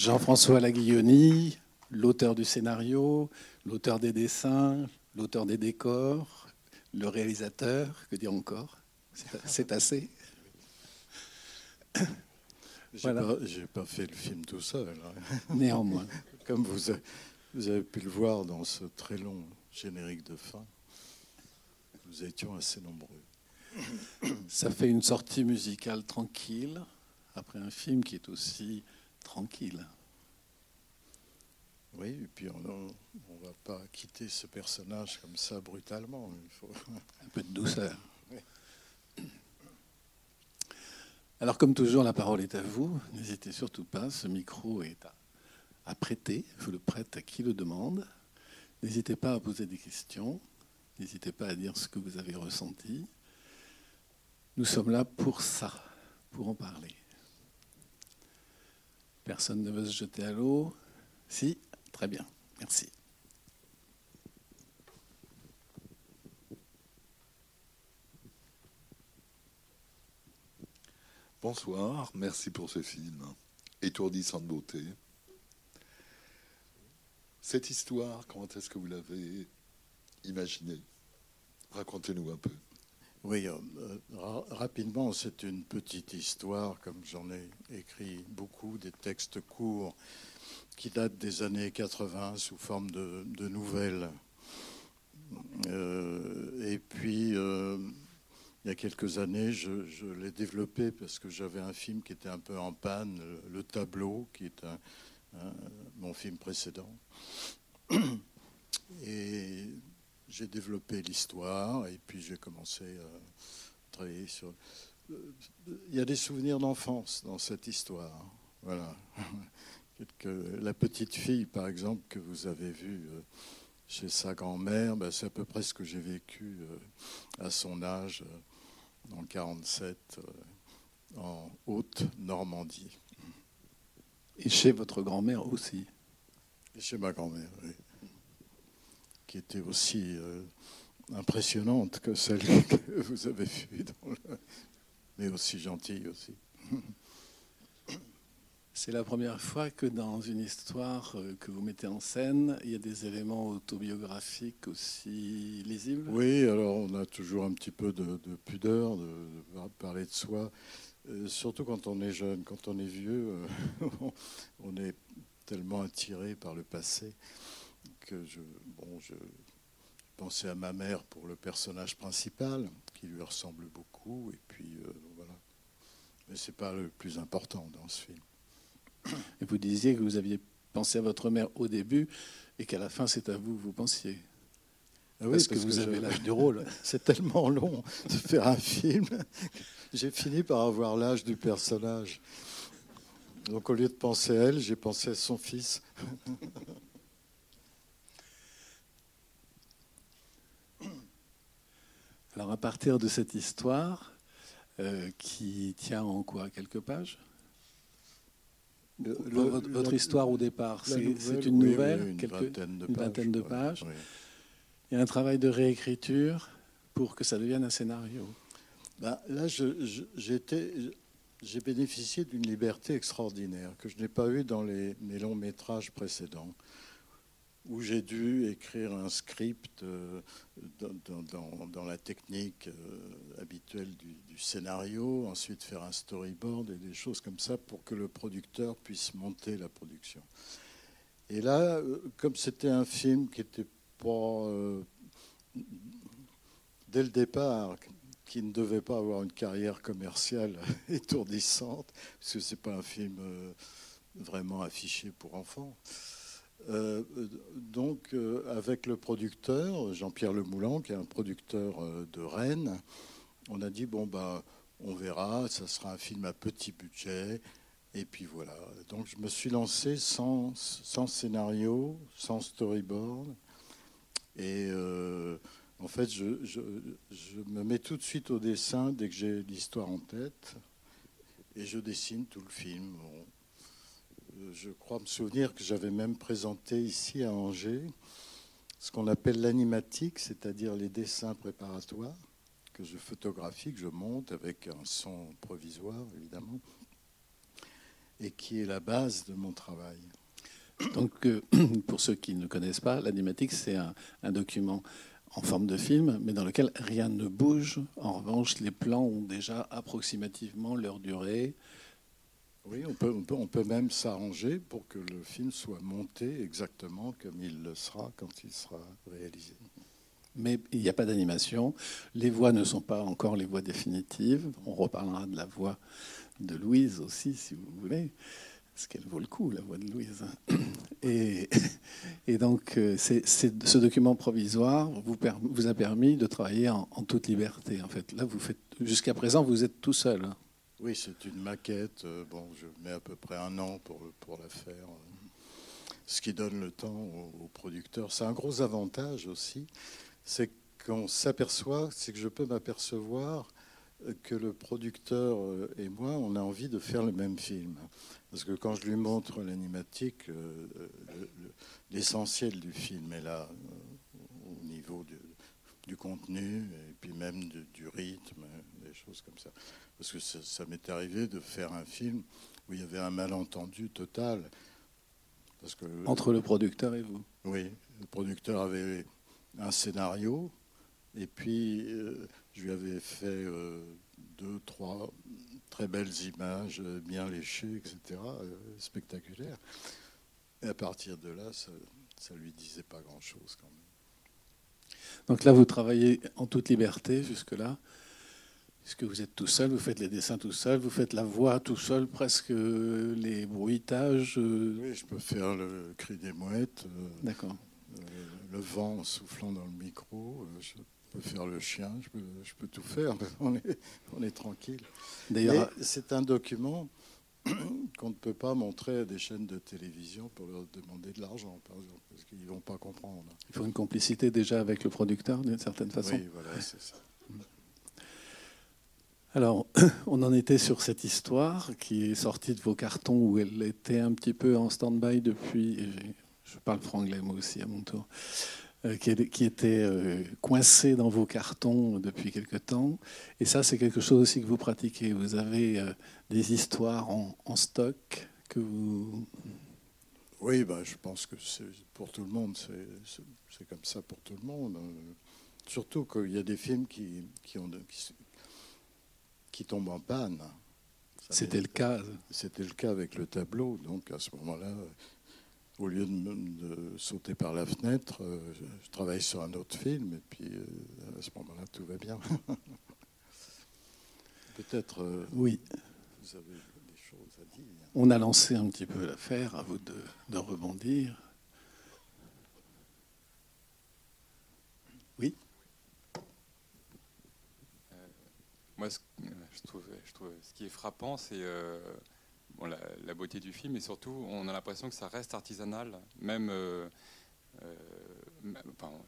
Jean-François Laguilloni, l'auteur du scénario, l'auteur des dessins, l'auteur des décors, le réalisateur, que dire encore? C'est assez. J'ai n'ai pas, pas, fait le film tout seul. Hein. Néanmoins. Comme vous, vous avez pu le voir dans ce très long générique de fin, nous étions assez nombreux. Ça fait une sortie musicale tranquille, après un film qui est aussi tranquille. Oui, et puis on ne va pas quitter ce personnage comme ça brutalement. Il faut un peu de douceur. Alors comme toujours, la parole est à vous. N'hésitez surtout pas, ce micro est à, à prêter. Je le prête à qui le demande. N'hésitez pas à poser des questions. N'hésitez pas à dire ce que vous avez ressenti. Nous sommes là pour ça, pour en parler. Personne ne veut se jeter à l'eau Si Très bien, merci. Bonsoir, merci pour ce film, étourdissant de beauté. Cette histoire, comment est-ce que vous l'avez imaginée? Racontez-nous un peu. Oui, euh, euh, rapidement, c'est une petite histoire, comme j'en ai écrit beaucoup, des textes courts qui datent des années 80 sous forme de, nouvelles. Euh, et puis, il y a quelques années, je, l'ai développé parce que j'avais un film qui était un peu en panne, Le Tableau, qui est mon film précédent. Et j'ai développé l'histoire et puis j'ai commencé à travailler sur. Il y a des souvenirs d'enfance dans cette histoire. Voilà. La petite fille, par exemple, que vous avez vue euh, chez sa grand-mère, ben, c'est à peu près ce que j'ai vécu euh, à son âge, euh, en 47, en Haute-Normandie. Et chez votre grand-mère aussi Et chez ma grand-mère, oui qui était aussi euh, impressionnante que celle que vous avez vue, mais aussi gentille aussi. C'est la première fois que dans une histoire euh, que vous mettez en scène, il y a des éléments autobiographiques aussi lisibles? Oui, alors on a toujours un petit peu de, pudeur de, parler de soi, euh, surtout quand on est jeune. Quand on est vieux, on est tellement attiré par le passé je, bon, je pensais à ma mère pour le personnage principal, qui lui ressemble beaucoup, et puis euh, voilà. Mais c'est pas le plus important dans ce film. Et vous disiez que vous aviez pensé à votre mère au début, et qu'à la fin, c'est à vous que vous pensiez. Ah oui, parce, que vous avez l'âge du rôle. C'est tellement long de faire un film. J'ai fini par avoir l'âge du personnage. Donc au lieu de penser à elle, j'ai pensé à son fils. Alors à partir de cette histoire, euh, qui tient en quoi? Quelques pages? Votre, histoire au départ, c'est une nouvelle, une, vingtaine de pages. Il y a un travail de réécriture pour que ça devienne un scénario. Ben, là, j'ai bénéficié d'une liberté extraordinaire que je n'ai pas eue dans les, les longs métrages précédents où j'ai dû écrire un script euh, dans, la technique euh, habituelle du, scénario, ensuite faire un storyboard et des choses comme ça pour que le producteur puisse monter la production. Et là, euh, comme c'était un film qui était pas, dès le départ, qui ne devait pas avoir une carrière commerciale étourdissante, parce que c'est pas un film vraiment affiché pour enfants. Euh, donc, euh, avec le producteur, Jean-Pierre Lemoulin, qui est un producteur euh, de Rennes, on a dit bon, bah, on verra, ça sera un film à petit budget. Et puis voilà. Donc, je me suis lancé sans, scénario, sans storyboard. Et en fait, je, je, me mets tout de suite au dessin dès que j'ai l'histoire en tête. Et je dessine tout le film je crois me souvenir que j'avais même présenté ici à Angers ce qu'on appelle l'animatique, c'est-à-dire les dessins préparatoires que je photographie, que je monte avec un son provisoire, évidemment. et qui est la base de mon travail. Donc, euh, pour ceux qui ne connaissent pas, l'animatique, c'est un, un, document en forme de film, mais dans lequel rien ne bouge. En revanche, les plans ont déjà approximativement leur durée. Oui, on peut, même s'arranger pour que le film soit monté exactement comme il le sera quand il sera réalisé. Mais il n'y a pas d'animation. Les voix ne sont pas encore les voix définitives. On reparlera de la voix de Louise aussi, si vous voulez parce qu'elle vaut le coup, la voix de Louise. Et, donc, euh, ce document provisoire vous, a permis de travailler en, toute liberté. En fait, jusqu'à présent, vous êtes tout seul. Oui, c'est une maquette. Euh, bon, je mets à peu près un an pour, pour la faire, ce qui donne le temps aux, producteurs. C'est un gros avantage aussi, c'est qu'on s'aperçoit, c'est que je peux m'apercevoir que le producteur et moi, on a envie de faire le même film. Parce que quand je lui montre l'animatique, euh, l'essentiel du film est là, euh, au niveau du, du, contenu, et puis même du, rythme, des choses comme ça. Parce que ça, ça m'est arrivé de faire un film où il y avait un malentendu total. Parce que, Entre le producteur et vous Oui, le producteur avait un scénario, et puis... Euh, je lui avais fait euh, deux, trois très belles images, euh, bien léchées, etc., euh, spectaculaires. Et à partir de là, ça ne lui disait pas grand-chose quand même. Donc là, vous travaillez en toute liberté jusque-là puisque vous êtes tout seul, vous faites les dessins tout seul, vous faites la voix tout seul, presque les bruitages. Oui, je peux faire le cri des mouettes. D'accord. le vent soufflant dans le micro. Je je peux faire le chien, je peux, je peux tout faire, on est, on est tranquille. D'ailleurs, c'est un document qu'on ne peut pas montrer à des chaînes de télévision pour leur demander de l'argent, par exemple, parce qu'ils ne vont pas comprendre. Il faut une complicité déjà avec le producteur, d'une certaine façon. Oui, voilà, c'est ça. Alors, on en était sur cette histoire qui est sortie de vos cartons où elle était un petit peu en stand-by depuis. Je parle franglais moi aussi à mon tour. Euh, qui, était euh, coincé dans vos cartons depuis quelque temps. Et ça, c'est quelque chose aussi que vous pratiquez. Vous avez euh, des histoires en, stock que vous... Oui, bah, je pense que c'est pour tout le monde, c'est comme ça pour tout le monde. Surtout qu'il y a des films qui, qui, ont, qui tombent en panne. C'était le cas. C'était le cas avec le tableau. Donc à ce moment-là, au lieu de, de, sauter par la fenêtre, euh, je, je, travaille sur un autre film et puis euh, à ce moment-là, tout va bien. Peut-être. Euh, oui. Vous avez des choses à dire. On a lancé un petit peu l'affaire, à vous de, de rebondir. Oui. moi, ce, je trouve, ce qui est frappant, c'est bon, la, beauté du film et surtout on a l'impression que ça reste artisanal. Même, euh, euh,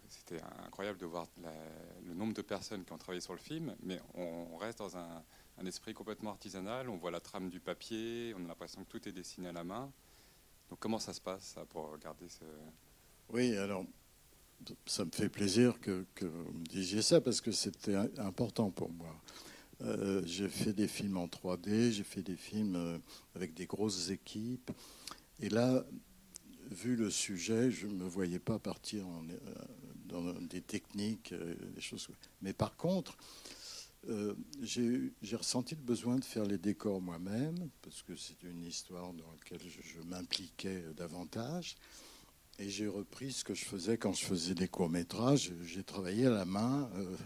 c'était incroyable de voir le nombre de personnes qui ont travaillé sur le film, mais on, reste dans un, esprit complètement artisanal. On voit la trame du papier, on a l'impression que tout est dessiné à la main. Donc comment ça se passe ça, pour regarder ce... Oui, alors ça me fait plaisir que vous me disiez ça parce que c'était important pour moi. Euh, j'ai fait des films en 3D, j'ai fait des films euh, avec des grosses équipes. Et là, vu le sujet, je ne me voyais pas partir euh, dans des techniques, des choses. Mais par contre, j'ai ressenti le besoin de faire les décors moi-même, parce que c'est une histoire dans laquelle je m'impliquais davantage. Et j'ai repris ce que je faisais quand je faisais des courts-métrages. J'ai travaillé à la main, euh,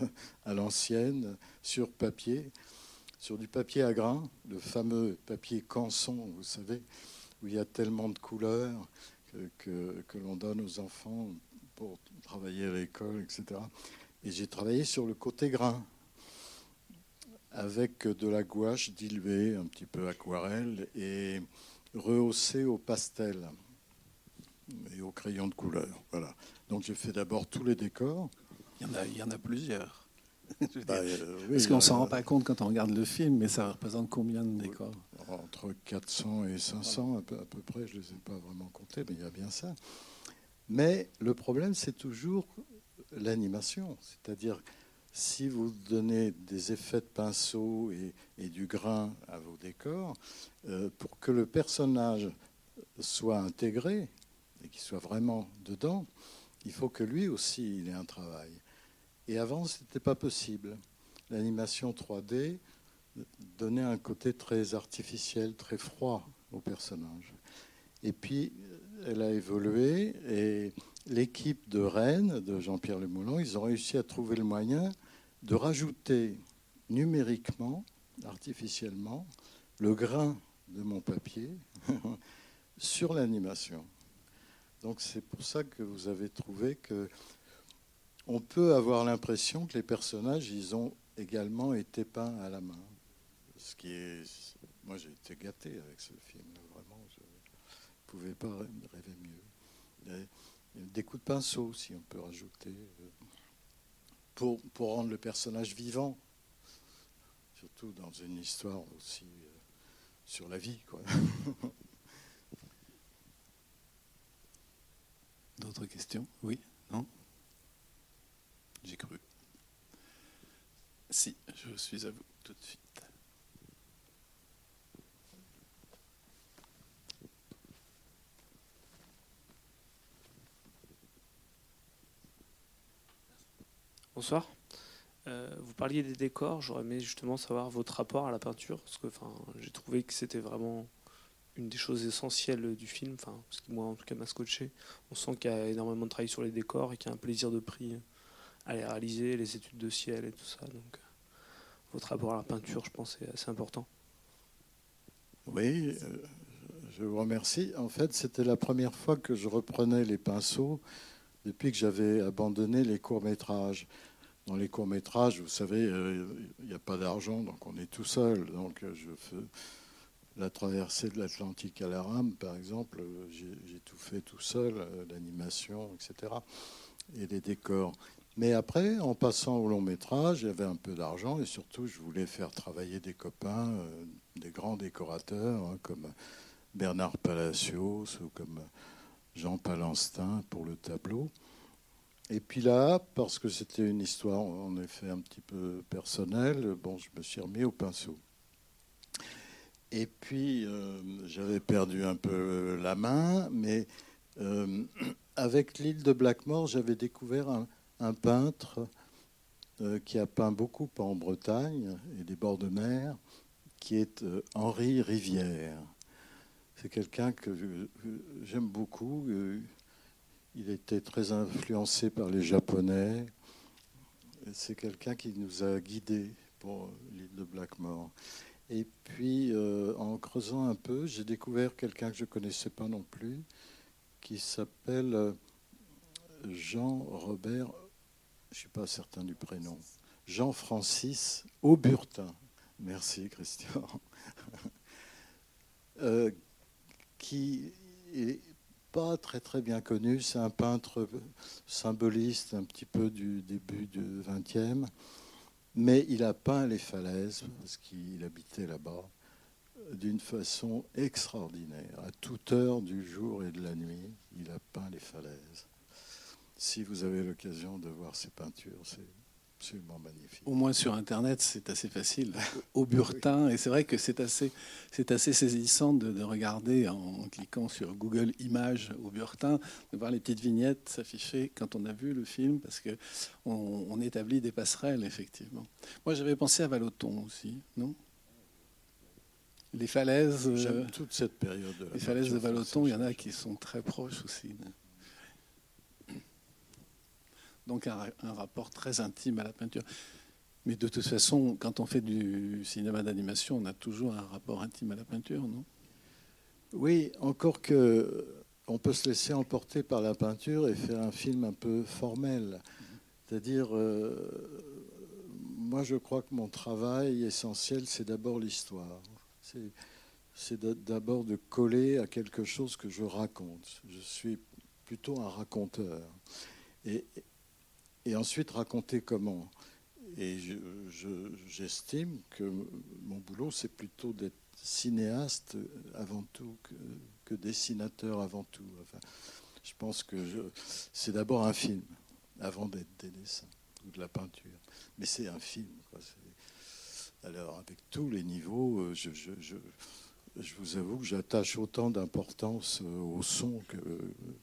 à l'ancienne, sur papier, sur du papier à grains, le fameux papier canson, vous savez, où il y a tellement de couleurs que, que, que l'on donne aux enfants pour travailler à l'école, etc. Et j'ai travaillé sur le côté grain, avec de la gouache diluée, un petit peu aquarelle, et rehaussée au pastel et au crayon de couleur. Voilà. Donc j'ai fait d'abord tous les décors. Il y en a, il y en a plusieurs. bah, euh, oui, Parce qu'on ne s'en rend pas compte quand on regarde le film, mais ça représente combien de décors? Entre 400 et 500 à peu, à peu près, je ne les ai pas vraiment comptés, mais il y a bien ça. Mais le problème, c'est toujours l'animation. C'est-à-dire, si vous donnez des effets de pinceau et, du grain à vos décors, euh, pour que le personnage soit intégré et qu'il soit vraiment dedans, il faut que lui aussi il ait un travail. Et avant, ce n'était pas possible. L'animation 3D donnait un côté très artificiel, très froid au personnage. Et puis, elle a évolué et l'équipe de Rennes, de Jean-Pierre Lemoulin, ils ont réussi à trouver le moyen de rajouter numériquement, artificiellement, le grain de mon papier sur l'animation. Donc c'est pour ça que vous avez trouvé que on peut avoir l'impression que les personnages, ils ont également été peints à la main. Ce qui est, moi j'ai été gâté avec ce film. Vraiment, je ne pouvais pas rêver mieux. Des coups de pinceau, si on peut rajouter pour, rendre le personnage vivant, surtout dans une histoire aussi euh, sur la vie. D'autres questions? Oui Non? J'ai cru. Si, je suis à vous tout de suite. Bonsoir. Euh, vous parliez des décors, j'aurais aimé justement savoir votre rapport à la peinture, parce que j'ai trouvé que c'était vraiment une des choses essentielles du film, enfin, ce qui moi en tout cas m'a scotché. On sent qu'il y a énormément de travail sur les décors et qu'il y a un plaisir de prix à les réaliser, les études de ciel et tout ça. Donc votre rapport à la peinture, je pense, est assez important. Oui, euh, je vous remercie. En fait, c'était la première fois que je reprenais les pinceaux depuis que j'avais abandonné les courts-métrages. Dans les courts-métrages, vous savez, euh, il n'y a pas d'argent, donc on est tout seul. Donc euh, je fais la traversée de l'Atlantique à la rame, par exemple, euh, j'ai tout fait tout seul, l'animation, etc. Et les décors. Mais après, en passant au long métrage, avait un peu d'argent et surtout, je voulais faire travailler des copains, des grands décorateurs, hein, comme Bernard Palacios ou comme Jean Palanstin pour le tableau. Et puis là, parce que c'était une histoire en effet un petit peu personnelle, bon, je me suis remis au pinceau. Et puis, euh, j'avais perdu un peu la main, mais euh, avec l'île de Blackmore, j'avais découvert un, peintre euh, qui a peint beaucoup en Bretagne et des bords de mer, qui est Henri Rivière. C'est quelqu'un que j'aime beaucoup. Euh, il était très influencé par les Japonais. C'est quelqu'un qui nous a guidés pour l'île de Blackmore. Et puis, euh, en creusant un peu, j'ai découvert quelqu'un que je ne connaissais pas non plus, qui s'appelle euh, Jean-Robert, je ne suis pas certain du prénom, Jean-Francis Auburtin. Merci, Christian. qui est pas très très bien connu. C'est un peintre symboliste un petit peu du début du XXe, mais il a peint les falaises parce qu'il habitait là-bas d'une façon extraordinaire. À toute heure du jour et de la nuit, il a peint les falaises. Si vous avez l'occasion de voir ses peintures, c'est absolument magnifique. Au moins sur Internet, c'est assez facile. Au Burtin, et c'est vrai que c'est assez, c'est assez saisissant de, regarder en cliquant sur Google Images au Burtin, de voir les petites vignettes s'afficher quand on a vu le film, parce que on, établit des passerelles effectivement. Moi, j'avais pensé à Valoton aussi, non? Les falaises. J'aime euh, toute cette période. De les falaises de Valoton, il y en a qui sont très proches aussi donc un, rapport très intime à la peinture. Mais de toute façon, quand on fait du cinéma d'animation, on a toujours un rapport intime à la peinture, non? Oui, encore que on peut se laisser emporter par la peinture et faire un film un peu formel. C'est-à-dire, euh, moi je crois que mon travail essentiel, c'est d'abord l'histoire. C'est d'abord de coller à quelque chose que je raconte. Je suis plutôt un raconteur. Et, et ensuite raconter comment. Et j'estime que mon boulot, c'est plutôt d'être cinéaste avant tout que, dessinateur avant tout. Enfin, je pense que c'est d'abord un film avant d'être des dessins ou de la peinture. mais c'est un film. Alors, avec tous les niveaux, je, vous avoue que j'attache autant d'importance au son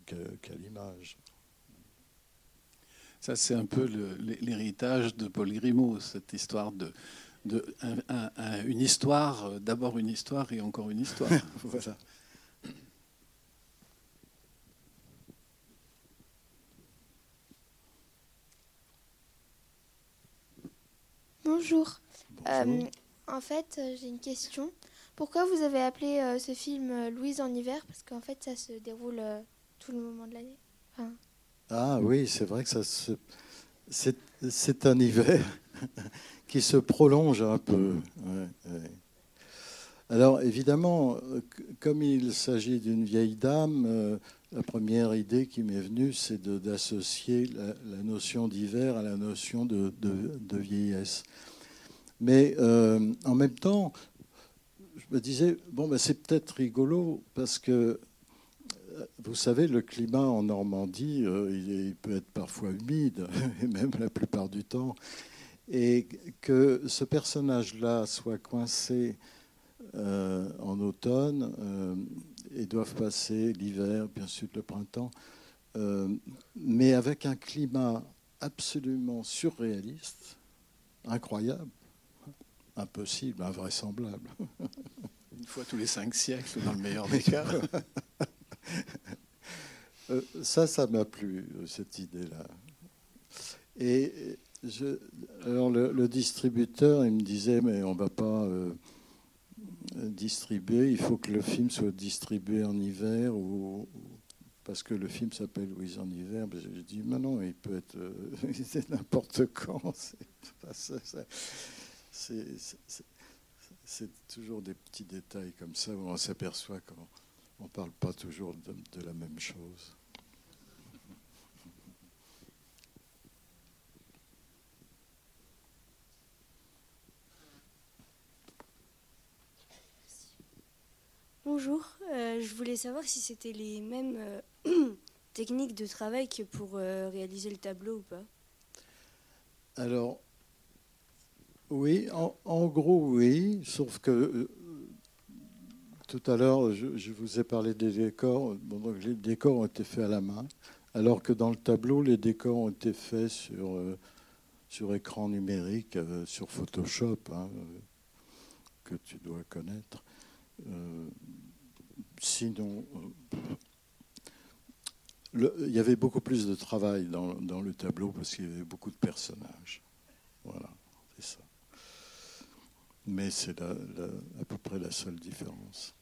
qu'à l'image. Ça, c'est un peu l'héritage de Paul Grimaud, cette histoire de, de une histoire, euh, d'abord une histoire et encore une histoire. voilà. Bonjour. Euh, en fait, euh, j'ai une question. Pourquoi vous avez appelé ce film Louise en hiver? Parce qu'en fait, ça se déroule tout le moment de l'année. Ah oui, c'est vrai que c'est un hiver qui se prolonge un peu. Alors évidemment, comme il s'agit d'une vieille dame, euh, la première idée qui m'est venue, c'est d'associer la, notion d'hiver à la notion de, vieillesse. Mais euh, en même temps, je me disais, bon, ben, c'est peut-être rigolo parce que vous savez, le climat en Normandie, euh, il, peut être parfois humide, et même la plupart du temps. Et que ce personnage-là soit coincé euh, en automne euh, et doivent passer l'hiver, bien sûr le printemps, mais avec un climat absolument surréaliste, incroyable, impossible, invraisemblable. Une fois tous les cinq siècles, dans le meilleur des cas. Euh, ça, ça m'a plu, cette idée-là. Et je, alors le, distributeur, il me disait, mais on ne va pas euh, distribuer, il faut que le film soit distribué en hiver, ou, parce que le film s'appelle Louise en hiver. Ben, j'ai dit, mais non, il peut être euh, n'importe quand. C'est toujours des petits détails comme ça où on s'aperçoit quand on ne parle pas toujours de, la même chose. Bonjour, euh, je voulais savoir si c'était les mêmes euh, techniques de travail que pour euh, réaliser le tableau ou pas. Alors, oui, en gros oui, sauf que tout à l'heure, je, vous ai parlé des décors. les décors ont été faits à la main, alors que dans le tableau, les décors ont été faits sur, euh, sur écran numérique, euh, sur Photoshop, hein, euh, que tu dois connaître. sinon, il y avait beaucoup plus de travail dans, dans le tableau parce qu'il y avait beaucoup de personnages. Voilà, c'est ça. Mais c'est à peu près la seule différence.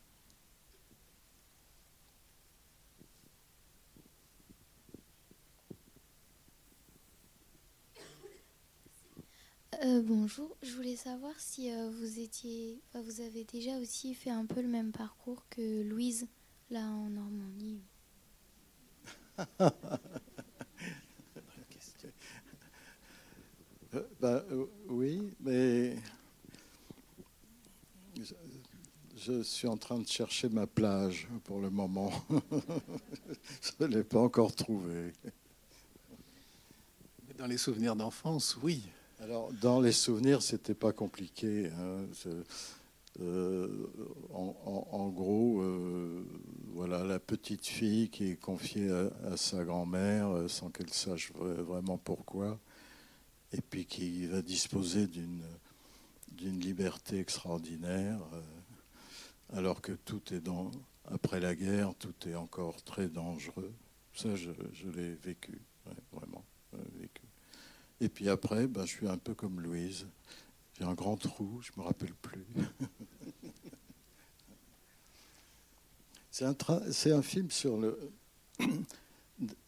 Euh, bonjour, je voulais savoir si euh, vous étiez, vous avez déjà aussi fait un peu le même parcours que Louise là en Normandie. Euh, bah, oui, mais je, suis en train de chercher ma plage pour le moment. je ne l'ai pas encore trouvée. Dans les souvenirs d'enfance, oui. Alors, dans les souvenirs, c'était pas compliqué. Hein. Euh, en, gros, euh, voilà, la petite fille qui est confiée à, sa grand-mère euh, sans qu'elle sache vraiment pourquoi, et puis qui va disposer d'une d'une liberté extraordinaire, alors que tout est dans après la guerre, tout est encore très dangereux. Ça, je, l'ai vécu, vraiment vécu. Et puis après, ben, je suis un peu comme Louise. J'ai un grand trou, je ne me rappelle plus. c'est un, un, film sur le.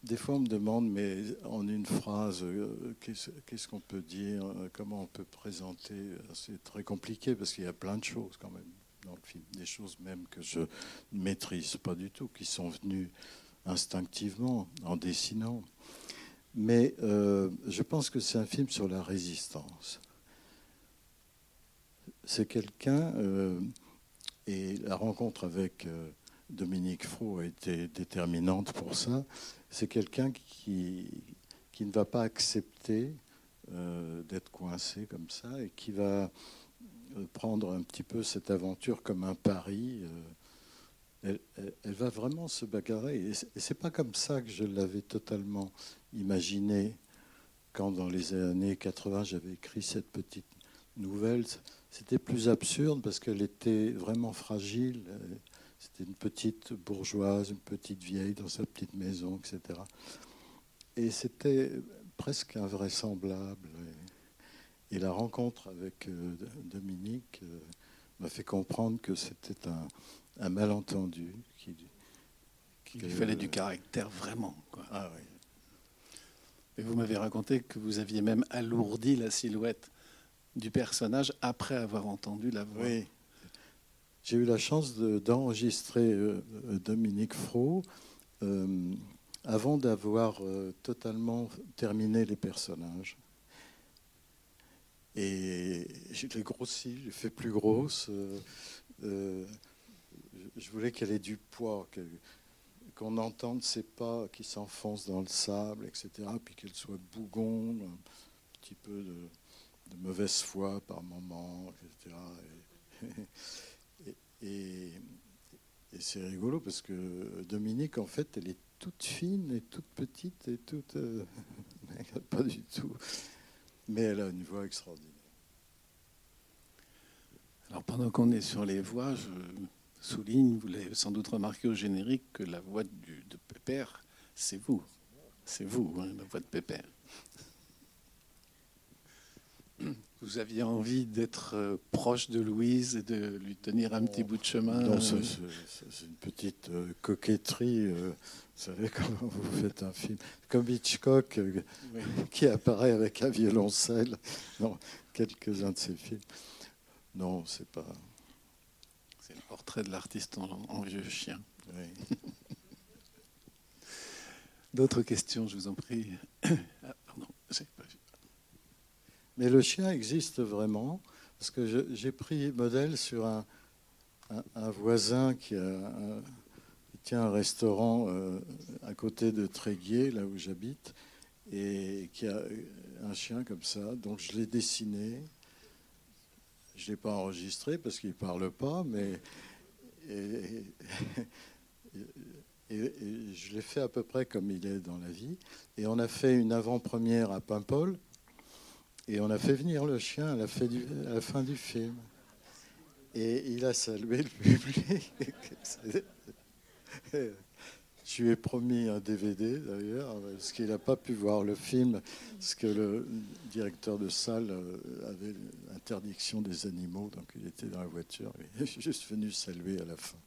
Des fois, on me demande, mais en une phrase, euh, qu'est-ce qu'on peut dire Comment on peut présenter C'est très compliqué parce qu'il y a plein de choses quand même dans le film. Des choses même que je ne maîtrise pas du tout, qui sont venues instinctivement en dessinant. Mais euh, je pense que c'est un film sur la résistance. C'est quelqu'un, euh, et la rencontre avec euh, Dominique Fro a été déterminante pour ça, c'est quelqu'un qui, qui ne va pas accepter d'être coincé comme ça et qui va prendre un petit peu cette aventure comme un pari. Elle, va vraiment se bagarrer. Et c'est pas comme ça que je l'avais totalement imaginé quand dans les années 80 j'avais écrit cette petite nouvelle. C'était plus absurde parce qu'elle était vraiment fragile. C'était une petite bourgeoise, une petite vieille dans sa petite maison, etc. Et c'était presque invraisemblable. Et la rencontre avec euh, Dominique euh, m'a fait comprendre que c'était un, malentendu. Qu'il Il fallait du caractère vraiment. Ah, oui. Et vous m'avez raconté que vous aviez même alourdi la silhouette du personnage après avoir entendu la voix. Oui. J'ai eu la chance d'enregistrer euh, Dominique Fro avant d'avoir totalement terminé les personnages. Et je l'ai grossi, je l'ai fait plus grosse. Euh, euh, je voulais qu'elle ait du poids, qu'on entende ses pas qui s'enfoncent dans le sable, etc. Puis qu'elle soit bougon, un petit peu de, mauvaise foi par moment, etc. Et, c'est rigolo parce que Dominique, en fait, elle est toute fine et toute petite et toute. Euh, pas du tout mais elle a une voix extraordinaire. Alors pendant qu'on est sur les voix, je souligne, vous l'avez sans doute remarqué au générique, que la voix du, de Pépère, c'est vous. C'est vous, hein, la voix de Pépère. Vous aviez envie d'être euh, proche de Louise et de lui tenir un petit bout de chemin Non, c'est une petite euh, coquetterie. Euh, vous savez comment vous faites un film Comme Hitchcock qui apparaît avec un violoncelle dans quelques-uns de ses films. Non, c'est pas. Portrait de l'artiste en, vieux chien. D'autres questions, je vous en prie. Ah, pardon, pas vu. Mais le chien existe vraiment, parce que j'ai pris modèle sur un, voisin qui, tient un restaurant euh, à côté de Tréguier, là où j'habite, et qui a un chien comme ça. Donc je l'ai dessiné. Je ne l'ai pas enregistré parce qu'il ne parle pas, mais je l'ai fait à peu près comme il est dans la vie. Et on a fait une avant-première à Paimpol et on a fait venir le chien à la, fin du, film. Et il a salué le public. Je lui ai promis un DVD d'ailleurs, parce qu'il n'a pas pu voir le film, parce que le directeur de salle euh, avait l'interdiction des animaux, donc il était dans la voiture. Il est juste venu saluer à la fin.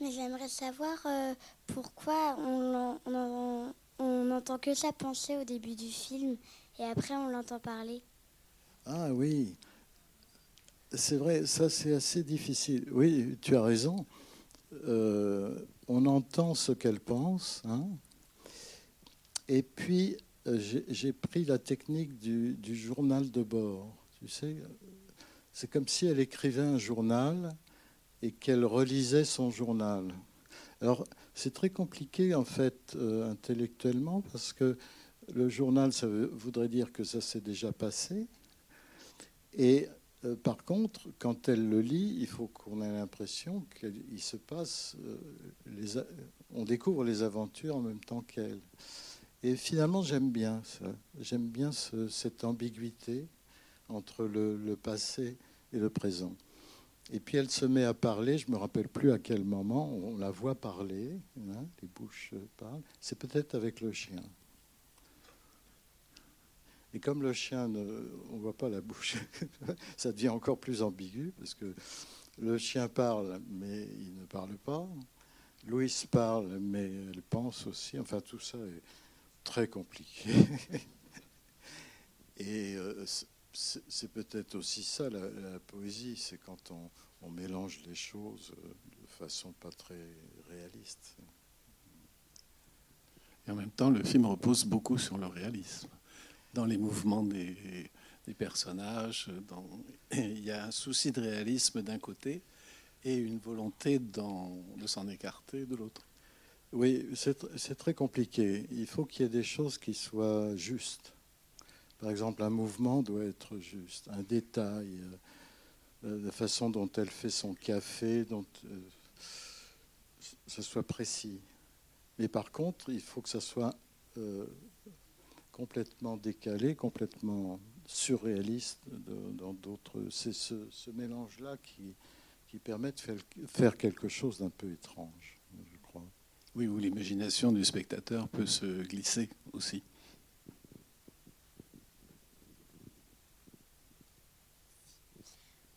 Mais j'aimerais savoir euh, pourquoi on, on, on n'entend que sa pensée au début du film et après on l'entend parler. Ah oui, c'est vrai, ça c'est assez difficile. Oui, tu as raison. Euh, on entend ce qu'elle pense. Hein. Et puis, euh, j'ai pris la technique du, journal de bord. Tu sais, c'est comme si elle écrivait un journal et qu'elle relisait son journal. Alors, c'est très compliqué, en fait, euh, intellectuellement, parce que le journal, ça voudrait dire que ça s'est déjà passé. Et euh, par contre, quand elle le lit, il faut qu'on ait l'impression qu'il se passe, euh, on découvre les aventures en même temps qu'elle. Et finalement, j'aime bien ça. J'aime bien cette ambiguïté entre le passé et le présent. Et puis elle se met à parler, je ne me rappelle plus à quel moment, on la voit parler, hein, les bouches parlent. C'est peut-être avec le chien. Et comme le chien, on ne voit pas la bouche, ça devient encore plus ambigu, parce que le chien parle, mais il ne parle pas. Louise parle, mais elle pense aussi. Enfin, tout ça est très compliqué. Et euh, c'est peut-être aussi ça la, poésie, c'est quand on, mélange les choses euh, de façon pas très réaliste. Et en même temps, le film repose beaucoup sur le réalisme. Dans les mouvements des, personnages, il y a un souci de réalisme d'un côté et une volonté de s'en écarter de l'autre. Oui, c'est très compliqué. Il faut qu'il y ait des choses qui soient justes. Par exemple, un mouvement doit être juste, un détail, euh, la façon dont elle fait son café, dont euh, ce soit précis. Mais par contre, il faut que ça soit euh, complètement décalé, complètement surréaliste dans d'autres. C'est ce, mélange-là qui, qui permet de faire quelque chose d'un peu étrange. Oui, où l'imagination du spectateur peut se glisser aussi.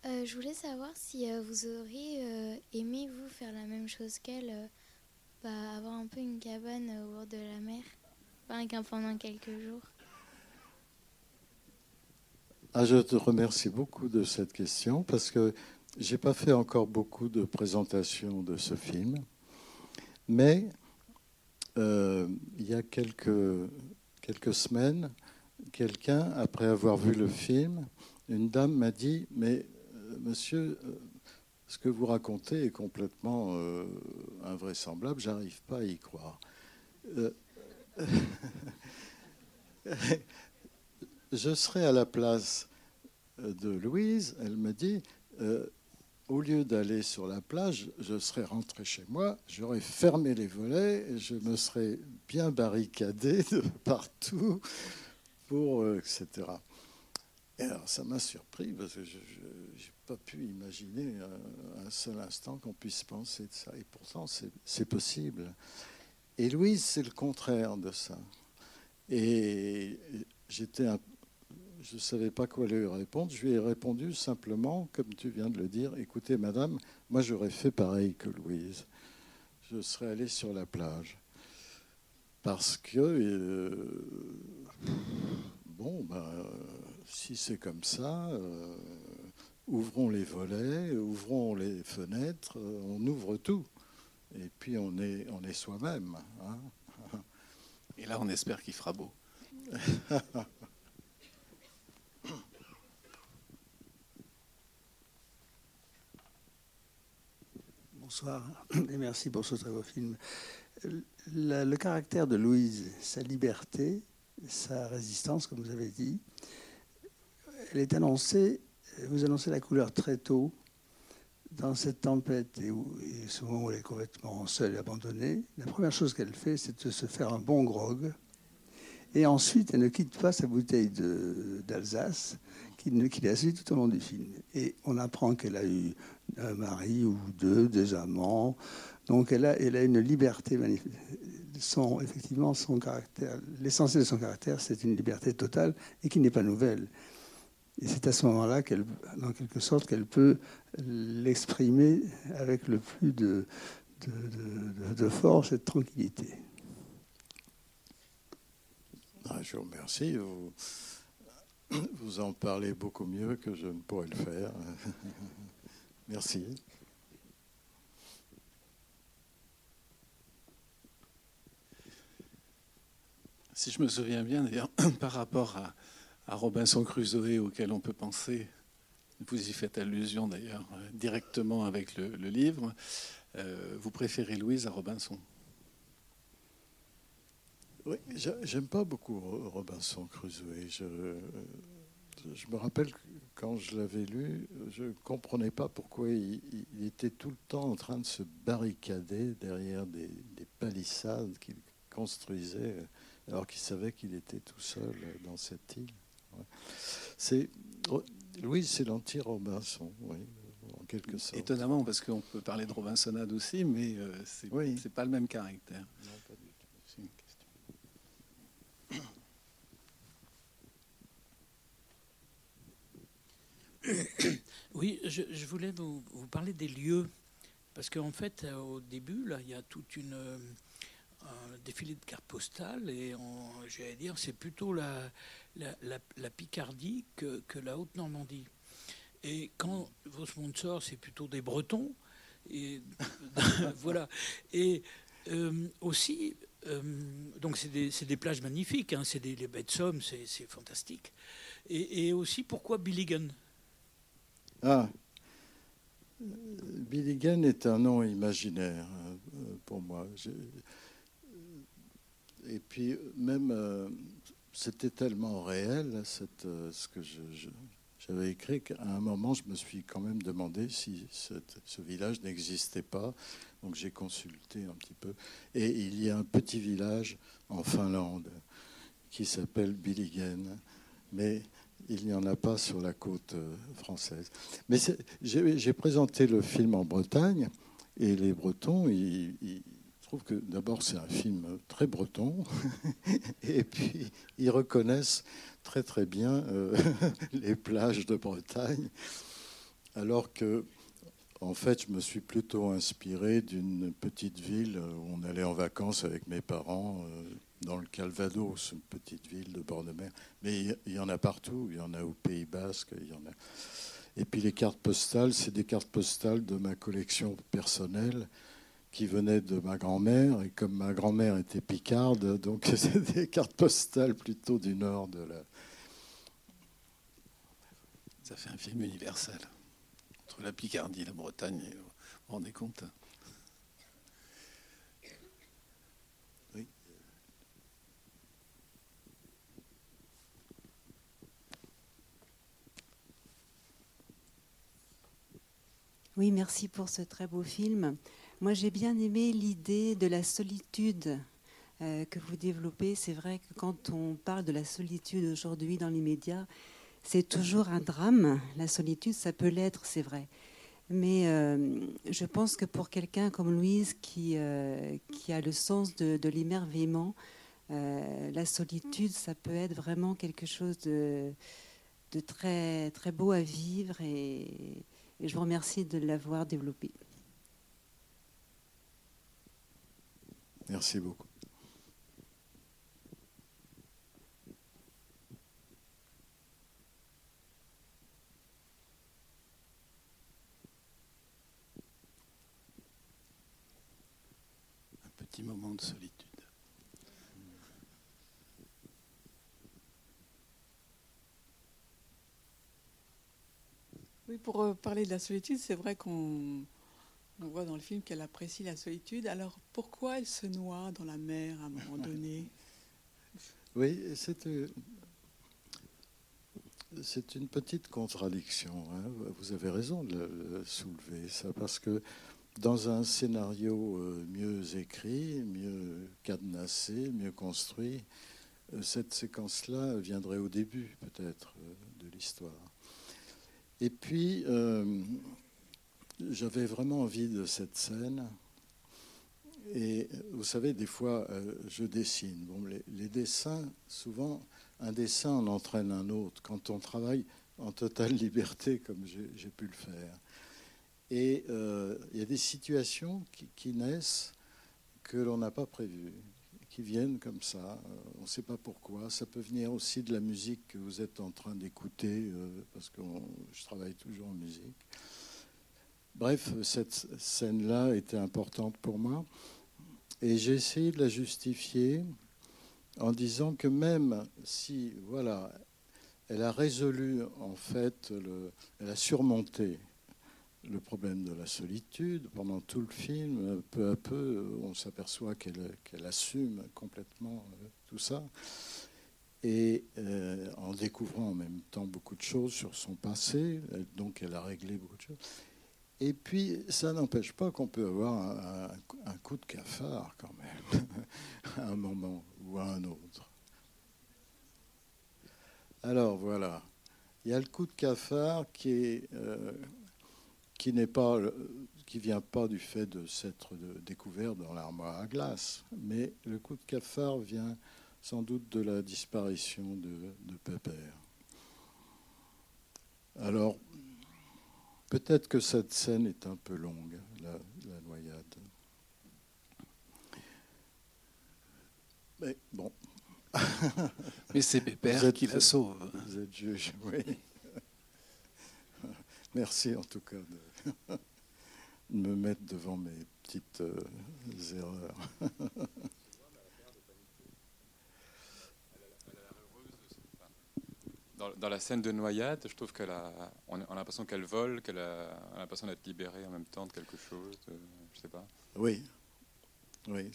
Euh, je voulais savoir si euh, vous auriez euh, aimé, vous, faire la même chose qu'elle, bah, avoir un peu une cabane au bord de la mer, pendant quelques jours. Ah, je te remercie beaucoup de cette question parce que j'ai pas fait encore beaucoup de présentations de ce film. Mais euh, il y a quelques, quelques semaines, quelqu'un, après avoir vu le film, une dame m'a dit, mais euh, monsieur, euh, ce que vous racontez est complètement invraisemblable, j'arrive pas à y croire. je serai à la place de Louise, elle me dit, au lieu d'aller sur la plage, je serais rentré chez moi, j'aurais fermé les volets, je me serais bien barricadé de partout, pour, euh, etc. Et alors ça m'a surpris parce que je n'ai pas pu imaginer un, seul instant qu'on puisse penser de ça. Et pourtant, c'est possible. Et Louise, c'est le contraire de ça. Et j'étais un je ne savais pas quoi lui répondre. Je lui ai répondu simplement, comme tu viens de le dire, écoutez, madame, moi j'aurais fait pareil que Louise. Je serais allé sur la plage. Parce que, euh, bon, ben, si c'est comme ça, euh, ouvrons les volets, ouvrons les fenêtres, on ouvre tout. Et puis on est, on est soi-même. Hein. Et là, on espère qu'il fera beau. Bonsoir et merci pour ce très beau film. Le, caractère de Louise, sa liberté, sa résistance, comme vous avez dit, elle est annoncée, vous annoncez la couleur très tôt dans cette tempête et, où, ce moment où elle est complètement seule et abandonnée. La première chose qu'elle fait, c'est de se faire un bon grog. Et ensuite, elle ne quitte pas sa bouteille d'Alsace qu'il qu a suivi tout au long du film. Et on apprend qu'elle a eu un mari ou deux, des amants. Donc elle a, une liberté son, effectivement, son caractère, l'essentiel de son caractère, c'est une liberté totale et qui n'est pas nouvelle. Et c'est à ce moment-là qu'elle, quelque sorte, qu'elle peut l'exprimer avec le plus de, force et de tranquillité. Ah, je vous remercie. Vous, vous en parlez beaucoup mieux que je ne pourrais le faire. Merci. Si je me souviens bien, d'ailleurs, par rapport à, Robinson Crusoe, auquel on peut penser, vous y faites allusion d'ailleurs euh, directement avec le, livre, euh, vous préférez Louise à Robinson? Oui, j'aime pas beaucoup Robinson Crusoe. Je, euh, je me rappelle quand je l'avais lu, je ne comprenais pas pourquoi il, était tout le temps en train de se barricader derrière des, palissades qu'il construisait, alors qu'il savait qu'il était tout seul dans cette île. C'est Louis, c'est l'anti-Robinson, oui, en quelque sorte. Étonnamment, parce qu'on peut parler de Robinsonade aussi, mais euh, c'est oui. pas le même caractère. Oui, je, voulais vous, parler des lieux. Parce qu'en fait, euh, au début, là, il y a toute une euh, un défilé de cartes postales et j'allais dire c'est plutôt la, la, Picardie que, que la Haute-Normandie. Et quand vos sponsors, c'est plutôt des Bretons, et voilà. Et euh, aussi, donc c'est des, des, plages magnifiques, hein, c'est des les baies de Somme, c'est fantastique. Et, et, aussi pourquoi Billigan? Ah, Billigan est un nom imaginaire euh, pour moi. Et puis même, euh, c'était tellement réel, euh, ce que j'avais écrit, qu'à un moment, je me suis quand même demandé si ce village n'existait pas. Donc j'ai consulté un petit peu. Et il y a un petit village en Finlande qui s'appelle Billigen. Mais il n'y en a pas sur la côte euh, française. Mais j'ai présenté le film en Bretagne et les Bretons, ils, trouvent que d'abord c'est un film très breton et puis ils reconnaissent très très bien euh, les plages de Bretagne, alors que en fait je me suis plutôt inspiré d'une petite ville où on allait en vacances avec mes parents. Euh, dans le Calvados, une petite ville de bord de mer. Mais il y en a partout. Il y en a au Pays Basque. Il y en a. Et puis les cartes postales, c'est des cartes postales de ma collection personnelle qui venaient de ma grand-mère. Et comme ma grand-mère était picarde, donc c'est des cartes postales plutôt du nord de la. Ça fait un film universel. Entre la Picardie, la Bretagne, vous vous rendez compte Oui, merci pour ce très beau film. Moi, j'ai bien aimé l'idée de la solitude euh, que vous développez. C'est vrai que quand on parle de la solitude aujourd'hui dans les médias, c'est toujours un drame. La solitude, ça peut l'être, c'est vrai. Mais euh, je pense que pour quelqu'un comme Louise qui, euh, a le sens de, l'émerveillement, la solitude, ça peut être vraiment quelque chose de, de très, très beau à vivre et, et je vous remercie de l'avoir développé. Merci beaucoup. Un petit moment de solitude. pour euh, parler de la solitude, c'est vrai qu'on voit dans le film qu'elle apprécie la solitude. Alors pourquoi elle se noie dans la mer à un moment donné? Oui, c'est euh, c'est une petite contradiction. Hein. Vous avez raison de le soulever, ça, parce que dans un scénario euh, mieux écrit, mieux cadenassé, mieux construit, cette séquence-là viendrait au début, peut-être, de l'histoire. Et puis, euh, j'avais vraiment envie de cette scène. Et vous savez, des fois, euh, je dessine. Bon, les, dessins, souvent, un dessin en entraîne un autre quand on travaille en totale liberté, comme j'ai pu le faire. Et euh, il y a des situations qui, naissent que l'on n'a pas prévues qui viennent comme ça. Euh, on ne sait pas pourquoi. Ça peut venir aussi de la musique que vous êtes en train d'écouter, euh, parce que je travaille toujours en musique. Bref, cette scène-là était importante pour moi. Et j'ai essayé de la justifier en disant que même si, voilà, elle a résolu, en fait, le, elle a surmonté le problème de la solitude. Pendant tout le film, peu à peu, on s'aperçoit qu'elle assume complètement euh, tout ça. Et euh, en découvrant en même temps beaucoup de choses sur son passé, donc elle a réglé beaucoup de choses. Et puis, ça n'empêche pas qu'on peut avoir un, coup de cafard quand même, à un moment ou à un autre. Alors voilà, il y a le coup de cafard qui est... Euh, qui n'est pas, qui vient pas du fait de s'être découvert dans l'armoire à glace, mais le coup de cafard vient sans doute de la disparition de, de Pépère. Alors, peut-être que cette scène est un peu longue, la, noyade. Mais bon. Mais c'est Pépère qui la sauve. Vous êtes juge, oui. Merci en tout cas de me mettre devant mes petites euh, erreurs. Dans, la scène de noyade, je trouve qu'elle a, on a l'impression qu'elle vole, qu'elle a, l'impression d'être libérée en même temps de quelque chose. je sais pas. Oui, oui,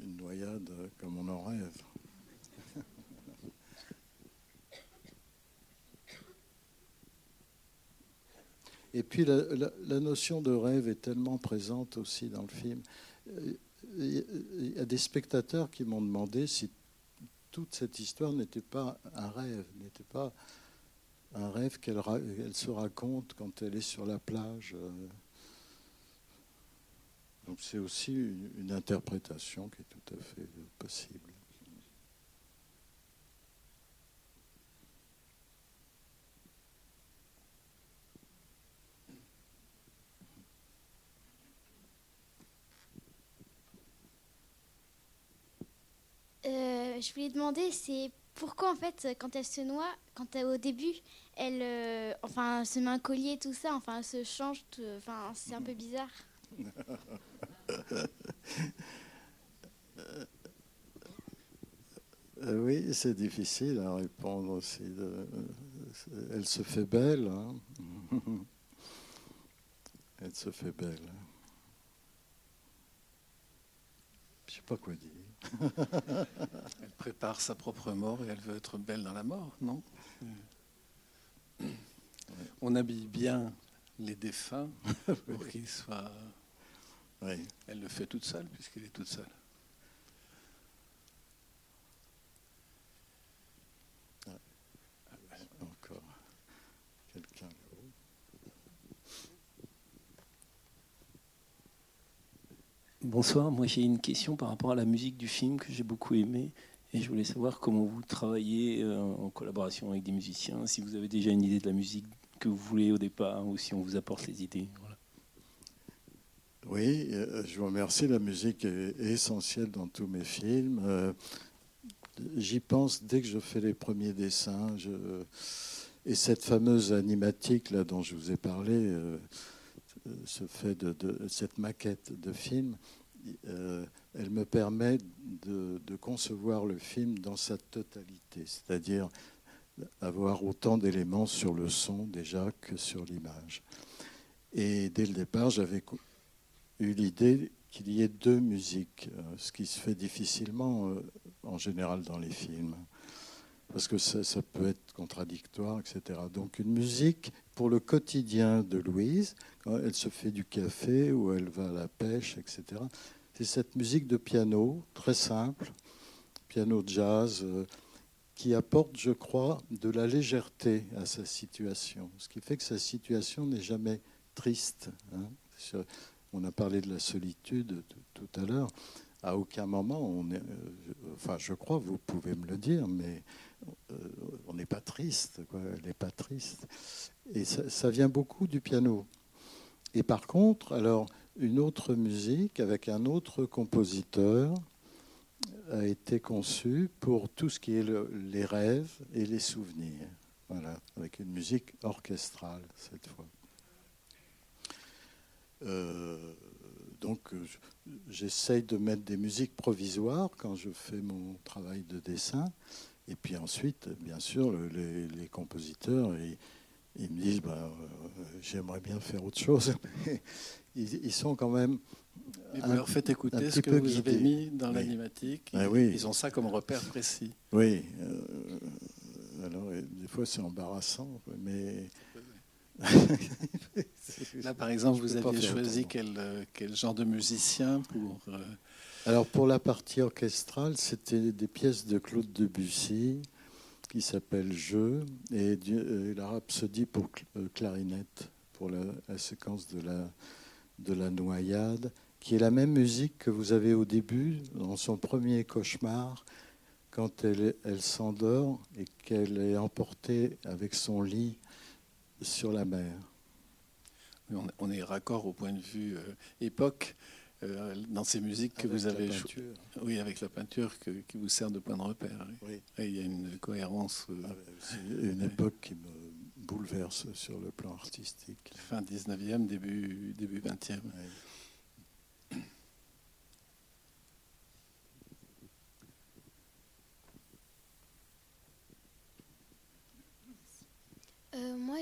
une noyade comme on en rêve. Et puis la, notion de rêve est tellement présente aussi dans le film. Il y a des spectateurs qui m'ont demandé si toute cette histoire n'était pas un rêve, n'était pas un rêve qu'elle se raconte quand elle est sur la plage. Donc c'est aussi une, interprétation qui est tout à fait possible. Euh, je voulais demander, c'est pourquoi en fait, quand elle se noie, quand elle, au début, elle, euh, enfin, se met un collier, tout ça, enfin, elle se change, enfin, c'est un peu bizarre. Euh, oui, c'est difficile à répondre aussi. elle se fait belle. Hein. elle se fait belle. Je sais pas quoi dire. prépare sa propre mort et elle veut être belle dans la mort, non On habille bien les défunts pour qu'ils soient. Elle le fait toute seule puisqu'elle est toute seule. Encore quelqu'un Bonsoir, moi j'ai une question par rapport à la musique du film que j'ai beaucoup aimé et je voulais savoir comment vous travaillez euh, en collaboration avec des musiciens, si vous avez déjà une idée de la musique que vous voulez au départ ou si on vous apporte les idées. Oui, euh, je vous remercie. La musique est essentielle dans tous mes films. Euh, j'y pense dès que je fais les premiers dessins. Et cette fameuse animatique là dont je vous ai parlé, ce fait de, cette maquette de film, euh, elle me permet de, concevoir le film dans sa totalité, c'est-à-dire avoir autant d'éléments sur le son déjà que sur l'image. Et dès le départ, j'avais eu l'idée qu'il y ait deux musiques, euh, ce qui se fait difficilement euh, en général dans les films parce que ça, peut être contradictoire, etc. Donc une musique pour le quotidien de Louise, quand elle se fait du café ou elle va à la pêche, etc. C'est cette musique de piano, très simple, piano jazz, euh, qui apporte, je crois, de la légèreté à sa situation. Ce qui fait que sa situation n'est jamais triste. Hein. On a parlé de la solitude tout à l'heure. À aucun moment, on euh, enfin, je crois, vous pouvez me le dire, mais euh, on n'est pas triste, elle n'est pas triste. Et ça, vient beaucoup du piano. Et par contre, alors, une autre musique avec un autre compositeur a été conçue pour tout ce qui est les rêves et les souvenirs. Voilà, avec une musique orchestrale cette fois. Euh, donc, j'essaye de mettre des musiques provisoires quand je fais mon travail de dessin. Et puis ensuite, bien sûr, les, compositeurs, ils, me disent bah, euh, j'aimerais bien faire autre chose. ils, sont quand même. vous leur faites écouter ce que vous avez mis dans l'animatique. Oui. Ils ont ça comme repère précis. Oui. Euh, alors, des fois, c'est embarrassant, mais. Là, par exemple, vous aviez choisi quel, euh, quel, genre de musicien pour. Alors pour la partie orchestrale, c'était des pièces de Claude Debussy qui s'appellent Jeux et euh, la rhapsodie pour euh, clarinette pour la, séquence de la, de la noyade, qui est la même musique que vous avez au début dans son premier cauchemar quand elle, elle s'endort et qu'elle est emportée avec son lit sur la mer. On est raccord au point de vue euh, époque. Euh, dans ces musiques que vous avez jouées. Oui, avec la peinture qui vous sert de point de repère. Oui. il y a une cohérence. Euh, ah, c'est une époque qui me bouleverse sur le plan artistique. Fin 19e, début, début 20e. Euh, moi,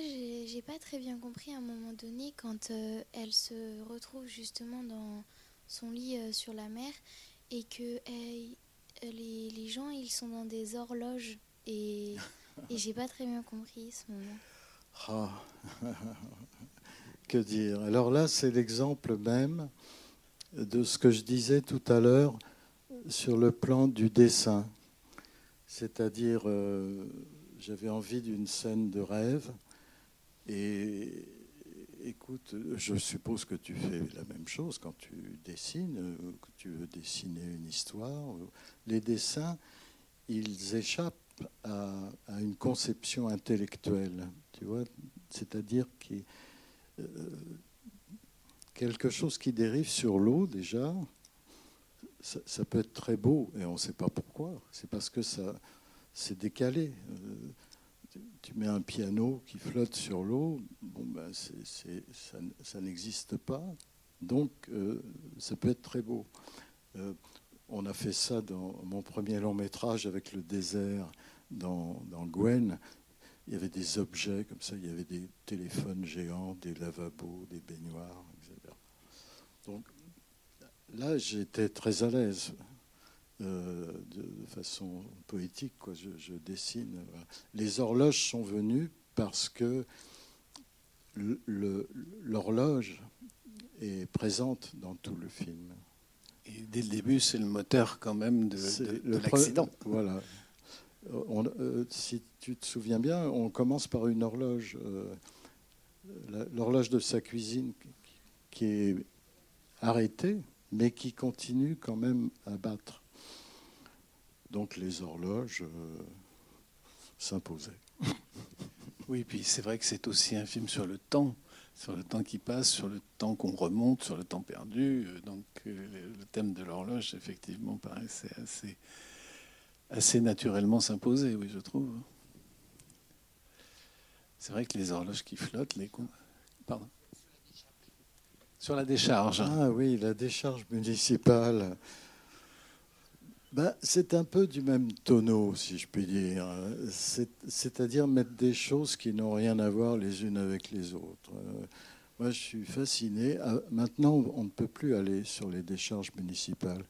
j'ai pas très bien compris à un moment donné quand elle se retrouve justement dans son lit euh, sur la mer et que les, les, gens, ils sont dans des horloges. Et, et j'ai pas très bien compris ce moment. Ah. que dire? Alors là, c'est l'exemple même de ce que je disais tout à l'heure sur le plan du dessin. C'est-à-dire, euh, j'avais envie d'une scène de rêve et écoute, je suppose que tu fais la même chose quand tu dessines, euh, que tu veux dessiner une histoire. Les dessins, ils échappent à, une conception intellectuelle, tu vois, c'est-à-dire qui euh, quelque chose qui dérive sur l'eau déjà. Ça, peut être très beau et on ne sait pas pourquoi. C'est parce que ça, c'est décalé. Euh, tu mets un piano qui flotte sur l'eau, bon ben ça, n'existe pas, donc euh, ça peut être très beau. Euh, on a fait ça dans mon premier long métrage avec le désert dans, dans Gwen. Il y avait des objets comme ça, il y avait des téléphones géants, des lavabos, des baignoires, etc. Donc là, j'étais très à l'aise. Euh, de, façon poétique. Quoi. Je, dessine. Les horloges sont venues parce que l'horloge est présente dans tout le film. Et dès le début, c'est le moteur quand même de, l'accident. Voilà. Euh, si tu te souviens bien, on commence par une horloge, euh, l'horloge de sa cuisine qui est arrêtée, mais qui continue quand même à battre. Donc les horloges euh, s'imposaient. Oui, puis c'est vrai que c'est aussi un film sur le temps, sur le temps qui passe, sur le temps qu'on remonte, sur le temps perdu. Euh, donc euh, le thème de l'horloge, effectivement, paraissait assez, assez naturellement s'imposer, oui, je trouve. C'est vrai que les horloges qui flottent, les Pardon. Sur la décharge. Ah oui, la décharge municipale. Ben, c'est un peu du même tonneau, si je puis dire. C'est-à-dire mettre des choses qui n'ont rien à voir les unes avec les autres. Euh, moi, je suis fasciné. Ah, maintenant, on ne peut plus aller sur les décharges municipales.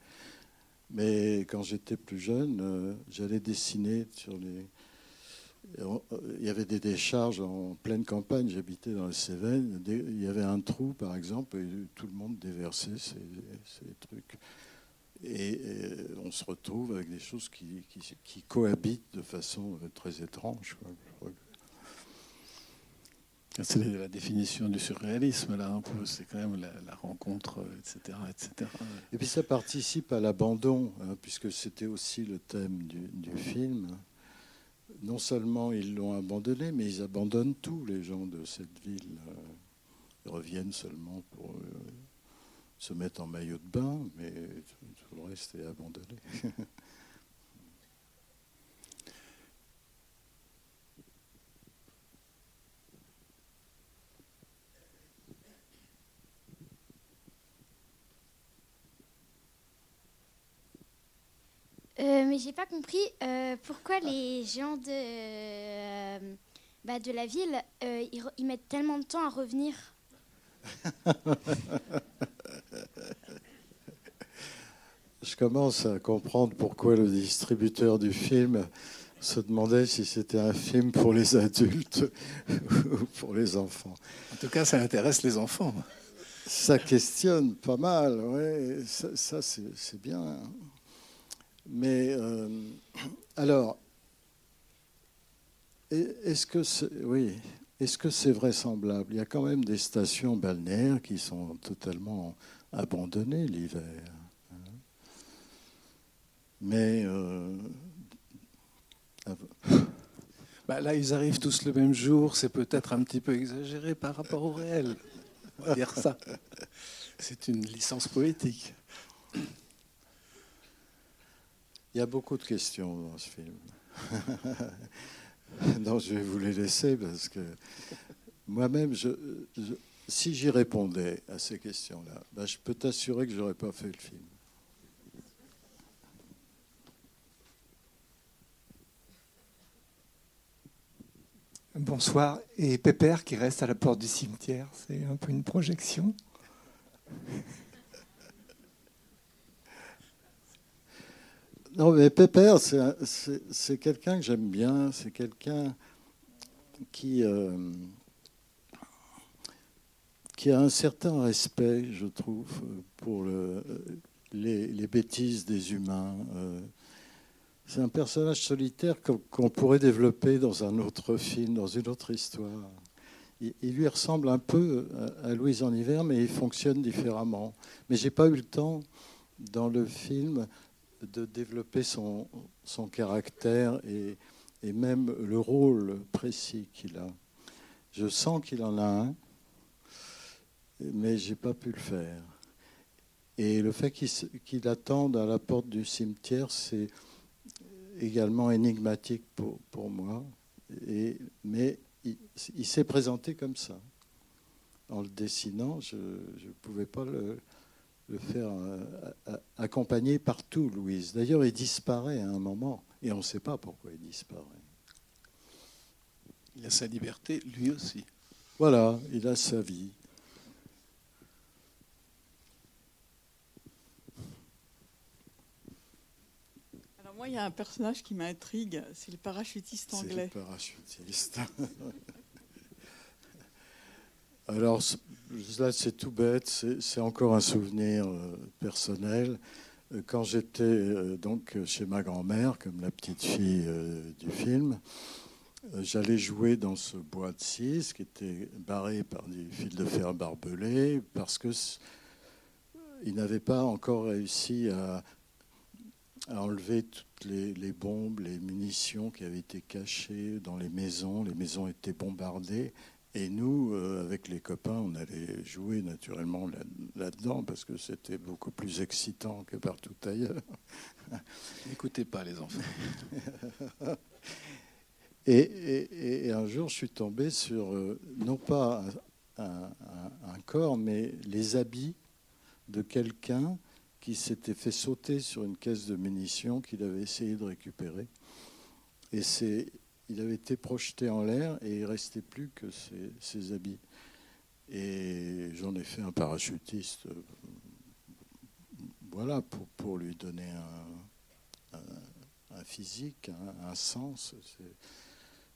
Mais quand j'étais plus jeune, euh, j'allais dessiner sur les. Il y avait des décharges en pleine campagne. J'habitais dans les Cévennes. Il y avait un trou, par exemple, et tout le monde déversait ces trucs. Et, on se retrouve avec des choses qui, cohabitent de façon très étrange. C'est la définition du surréalisme, là, peu. C'est quand même la, rencontre, etc., etc. Et puis ça participe à l'abandon, hein, puisque c'était aussi le thème du, film. Non seulement ils l'ont abandonné, mais ils abandonnent tout, les gens de cette ville. Ils reviennent seulement pour euh, se mettre en maillot de bain, mais tout le reste est abandonné. Euh, mais j'ai pas compris euh, pourquoi les gens de, euh, bah, de la ville ils, mettent tellement de temps à revenir? Je commence à comprendre pourquoi le distributeur du film se demandait si c'était un film pour les adultes ou pour les enfants. En tout cas, ça intéresse les enfants. Ça questionne pas mal, ouais. Ça, c'est bien. Mais euh, alors, est-ce que c'est, oui, est-ce que c'est vraisemblable? Il y a quand même des stations balnéaires qui sont totalement abandonnées l'hiver. Hein. Mais euh, bah, là, ils arrivent tous le même jour. C'est peut-être un petit peu exagéré par rapport au réel. On va dire ça. C'est une licence poétique. Il y a beaucoup de questions dans ce film. non, je vais vous les laisser parce que moi-même, je, si j'y répondais à ces questions-là, ben, je peux t'assurer que je n'aurais pas fait le film. Bonsoir. Et Pépère qui reste à la porte du cimetière, c'est un peu une projection. Non, mais Pépère, c'est quelqu'un que j'aime bien. C'est quelqu'un qui, euh, qui a un certain respect, je trouve, pour le, les, bêtises des humains. Euh. c'est un personnage solitaire qu'on pourrait développer dans un autre film, dans une autre histoire. Il, lui ressemble un peu à Louise en hiver, mais il fonctionne différemment. Mais j'ai pas eu le temps dans le film de développer son, son caractère et, et même le rôle précis qu'il a. Je sens qu'il en a un, mais j'ai pas pu le faire. Et le fait qu'il attende à la porte du cimetière, c'est également énigmatique pour, pour moi. Et, mais il, il s'est présenté comme ça. En le dessinant, je ne pouvais pas le, le faire euh, accompagner partout, Louise. D'ailleurs, il disparaît à un moment, et on ne sait pas pourquoi il disparaît. Il a sa liberté, lui aussi. Voilà, il a sa vie. Alors moi, il y a un personnage qui m'intrigue, c'est le parachutiste anglais. C'est le parachutiste. Alors là, c'est tout bête, c'est encore un souvenir euh, personnel. Euh, quand j'étais euh, donc chez ma grand-mère, comme la petite fille du film, j'allais jouer dans ce bois de scie qui était barré par des fils de fer barbelés parce que il n'avait pas encore réussi à, enlever toutes les, bombes, les munitions qui avaient été cachées dans les maisons. Les maisons étaient bombardées et nous, euh, avec les copains, on allait jouer naturellement là-dedans parce que c'était beaucoup plus excitant que partout ailleurs. N'écoutez pas les enfants. et, un jour, je suis tombé sur, euh, non pas un, corps, mais les habits de quelqu'un qui s'était fait sauter sur une caisse de munitions qu'il avait essayé de récupérer. Et c'est il avait été projeté en l'air et il restait plus que ses, habits. Et j'en ai fait un parachutiste, euh, voilà, pour, lui donner un, physique, un, sens. C'est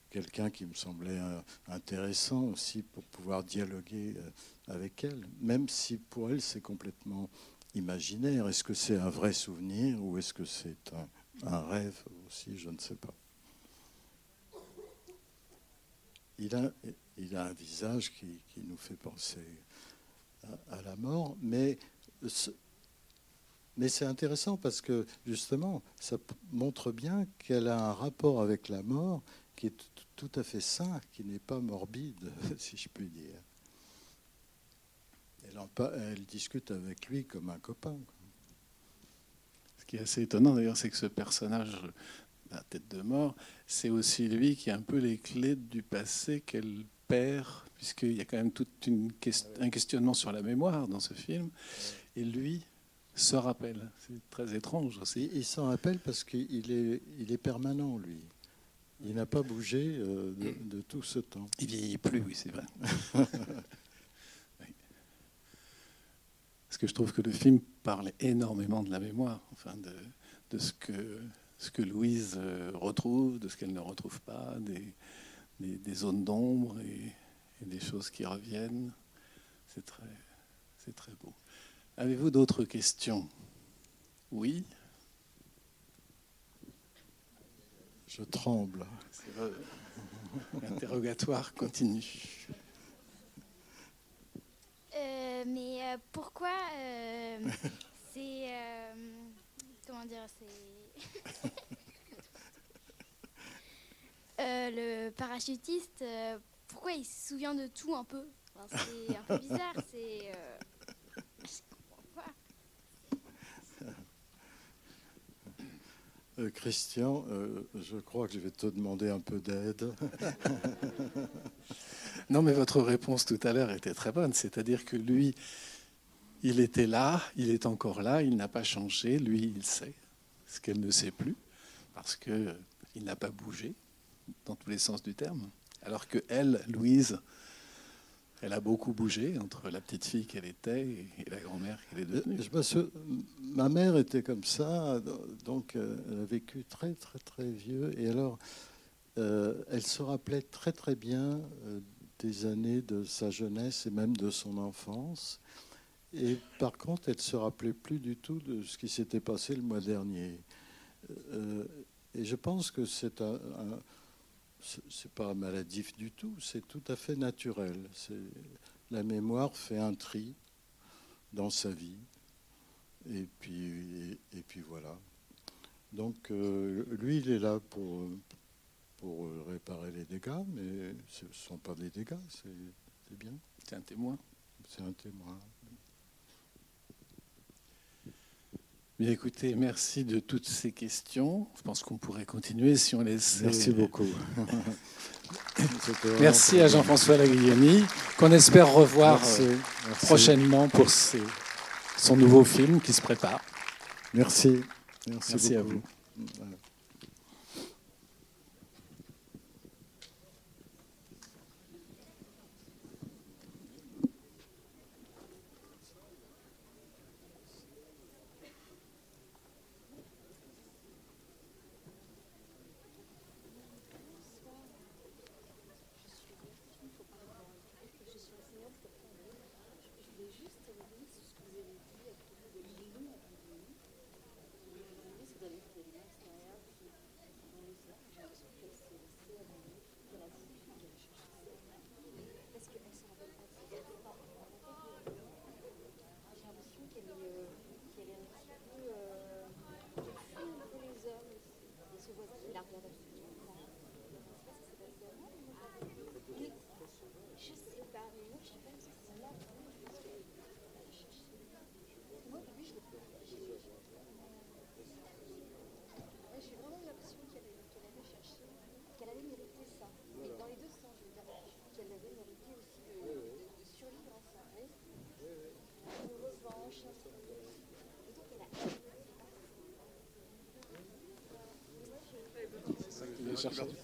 quelqu'un qui me semblait euh, intéressant aussi pour pouvoir dialoguer euh, avec elle, même si pour elle c'est complètement imaginaire. Est-ce que c'est un vrai souvenir ou est-ce que c'est un rêve aussi? Je ne sais pas. Il a, un visage qui, nous fait penser à, la mort, mais, c'est intéressant parce que justement, ça montre bien qu'elle a un rapport avec la mort qui est tout à fait sain, qui n'est pas morbide, si je puis dire. Elle discute avec lui comme un copain. Ce qui est assez étonnant d'ailleurs, c'est que ce personnage la tête de mort, c'est aussi lui qui a un peu les clés du passé qu'elle perd, puisqu'il y a quand même tout une un questionnement sur la mémoire dans ce film. Et lui se rappelle. C'est très étrange aussi. Il, s'en rappelle parce qu'il est, il est permanent, lui. Il n'a pas bougé euh, de, tout ce temps. Il vieillit plus, oui, c'est vrai. Parce que je trouve que le film parle énormément de la mémoire, enfin de, de ce que ce que Louise euh, retrouve, de ce qu'elle ne retrouve pas, des, des, zones d'ombre et, des choses qui reviennent. C'est très, c'est très beau. Avez-vous d'autres questions? Oui? Je tremble. L'interrogatoire continue. Euh, mais euh, pourquoi c'est comment dire c'est Euh, le parachutiste, euh, pourquoi il se souvient de tout un peu C'est un peu bizarre. C'est. Euh, Christian, je crois que je vais te demander un peu d'aide. non, mais votre réponse tout à l'heure était très bonne. C'est-à-dire que lui, il était là, il est encore là, il n'a pas changé. Lui, il sait ce qu'elle ne sait plus parce qu'il n'a pas bougé dans tous les sens du terme. Alors que elle, Louise, Elle a beaucoup bougé entre la petite fille qu'elle était et la grand-mère qu'elle est devenue. Je ma mère était comme ça, donc euh, elle a vécu très très très vieux. Et alors, euh, elle se rappelait très très bien euh, des années de sa jeunesse et même de son enfance. Et par contre, elle se rappelait plus du tout de ce qui s'était passé le mois dernier. et je pense que c'est un c'est pas maladif du tout, c'est tout à fait naturel. La mémoire fait un tri dans sa vie, et puis, et, puis voilà. Donc euh, lui, il est là pour, pour réparer les dégâts, mais ce ne sont pas des dégâts, c'est bien. C'est un témoin. C'est un témoin. Écoutez, merci de toutes ces questions. Je pense qu'on pourrait continuer si on laisse. Merci beaucoup. merci à Jean-François Laguilloni, qu'on espère revoir euh, prochainement pour son nouveau film qui se prépare. Merci. Merci, à vous. Chercher.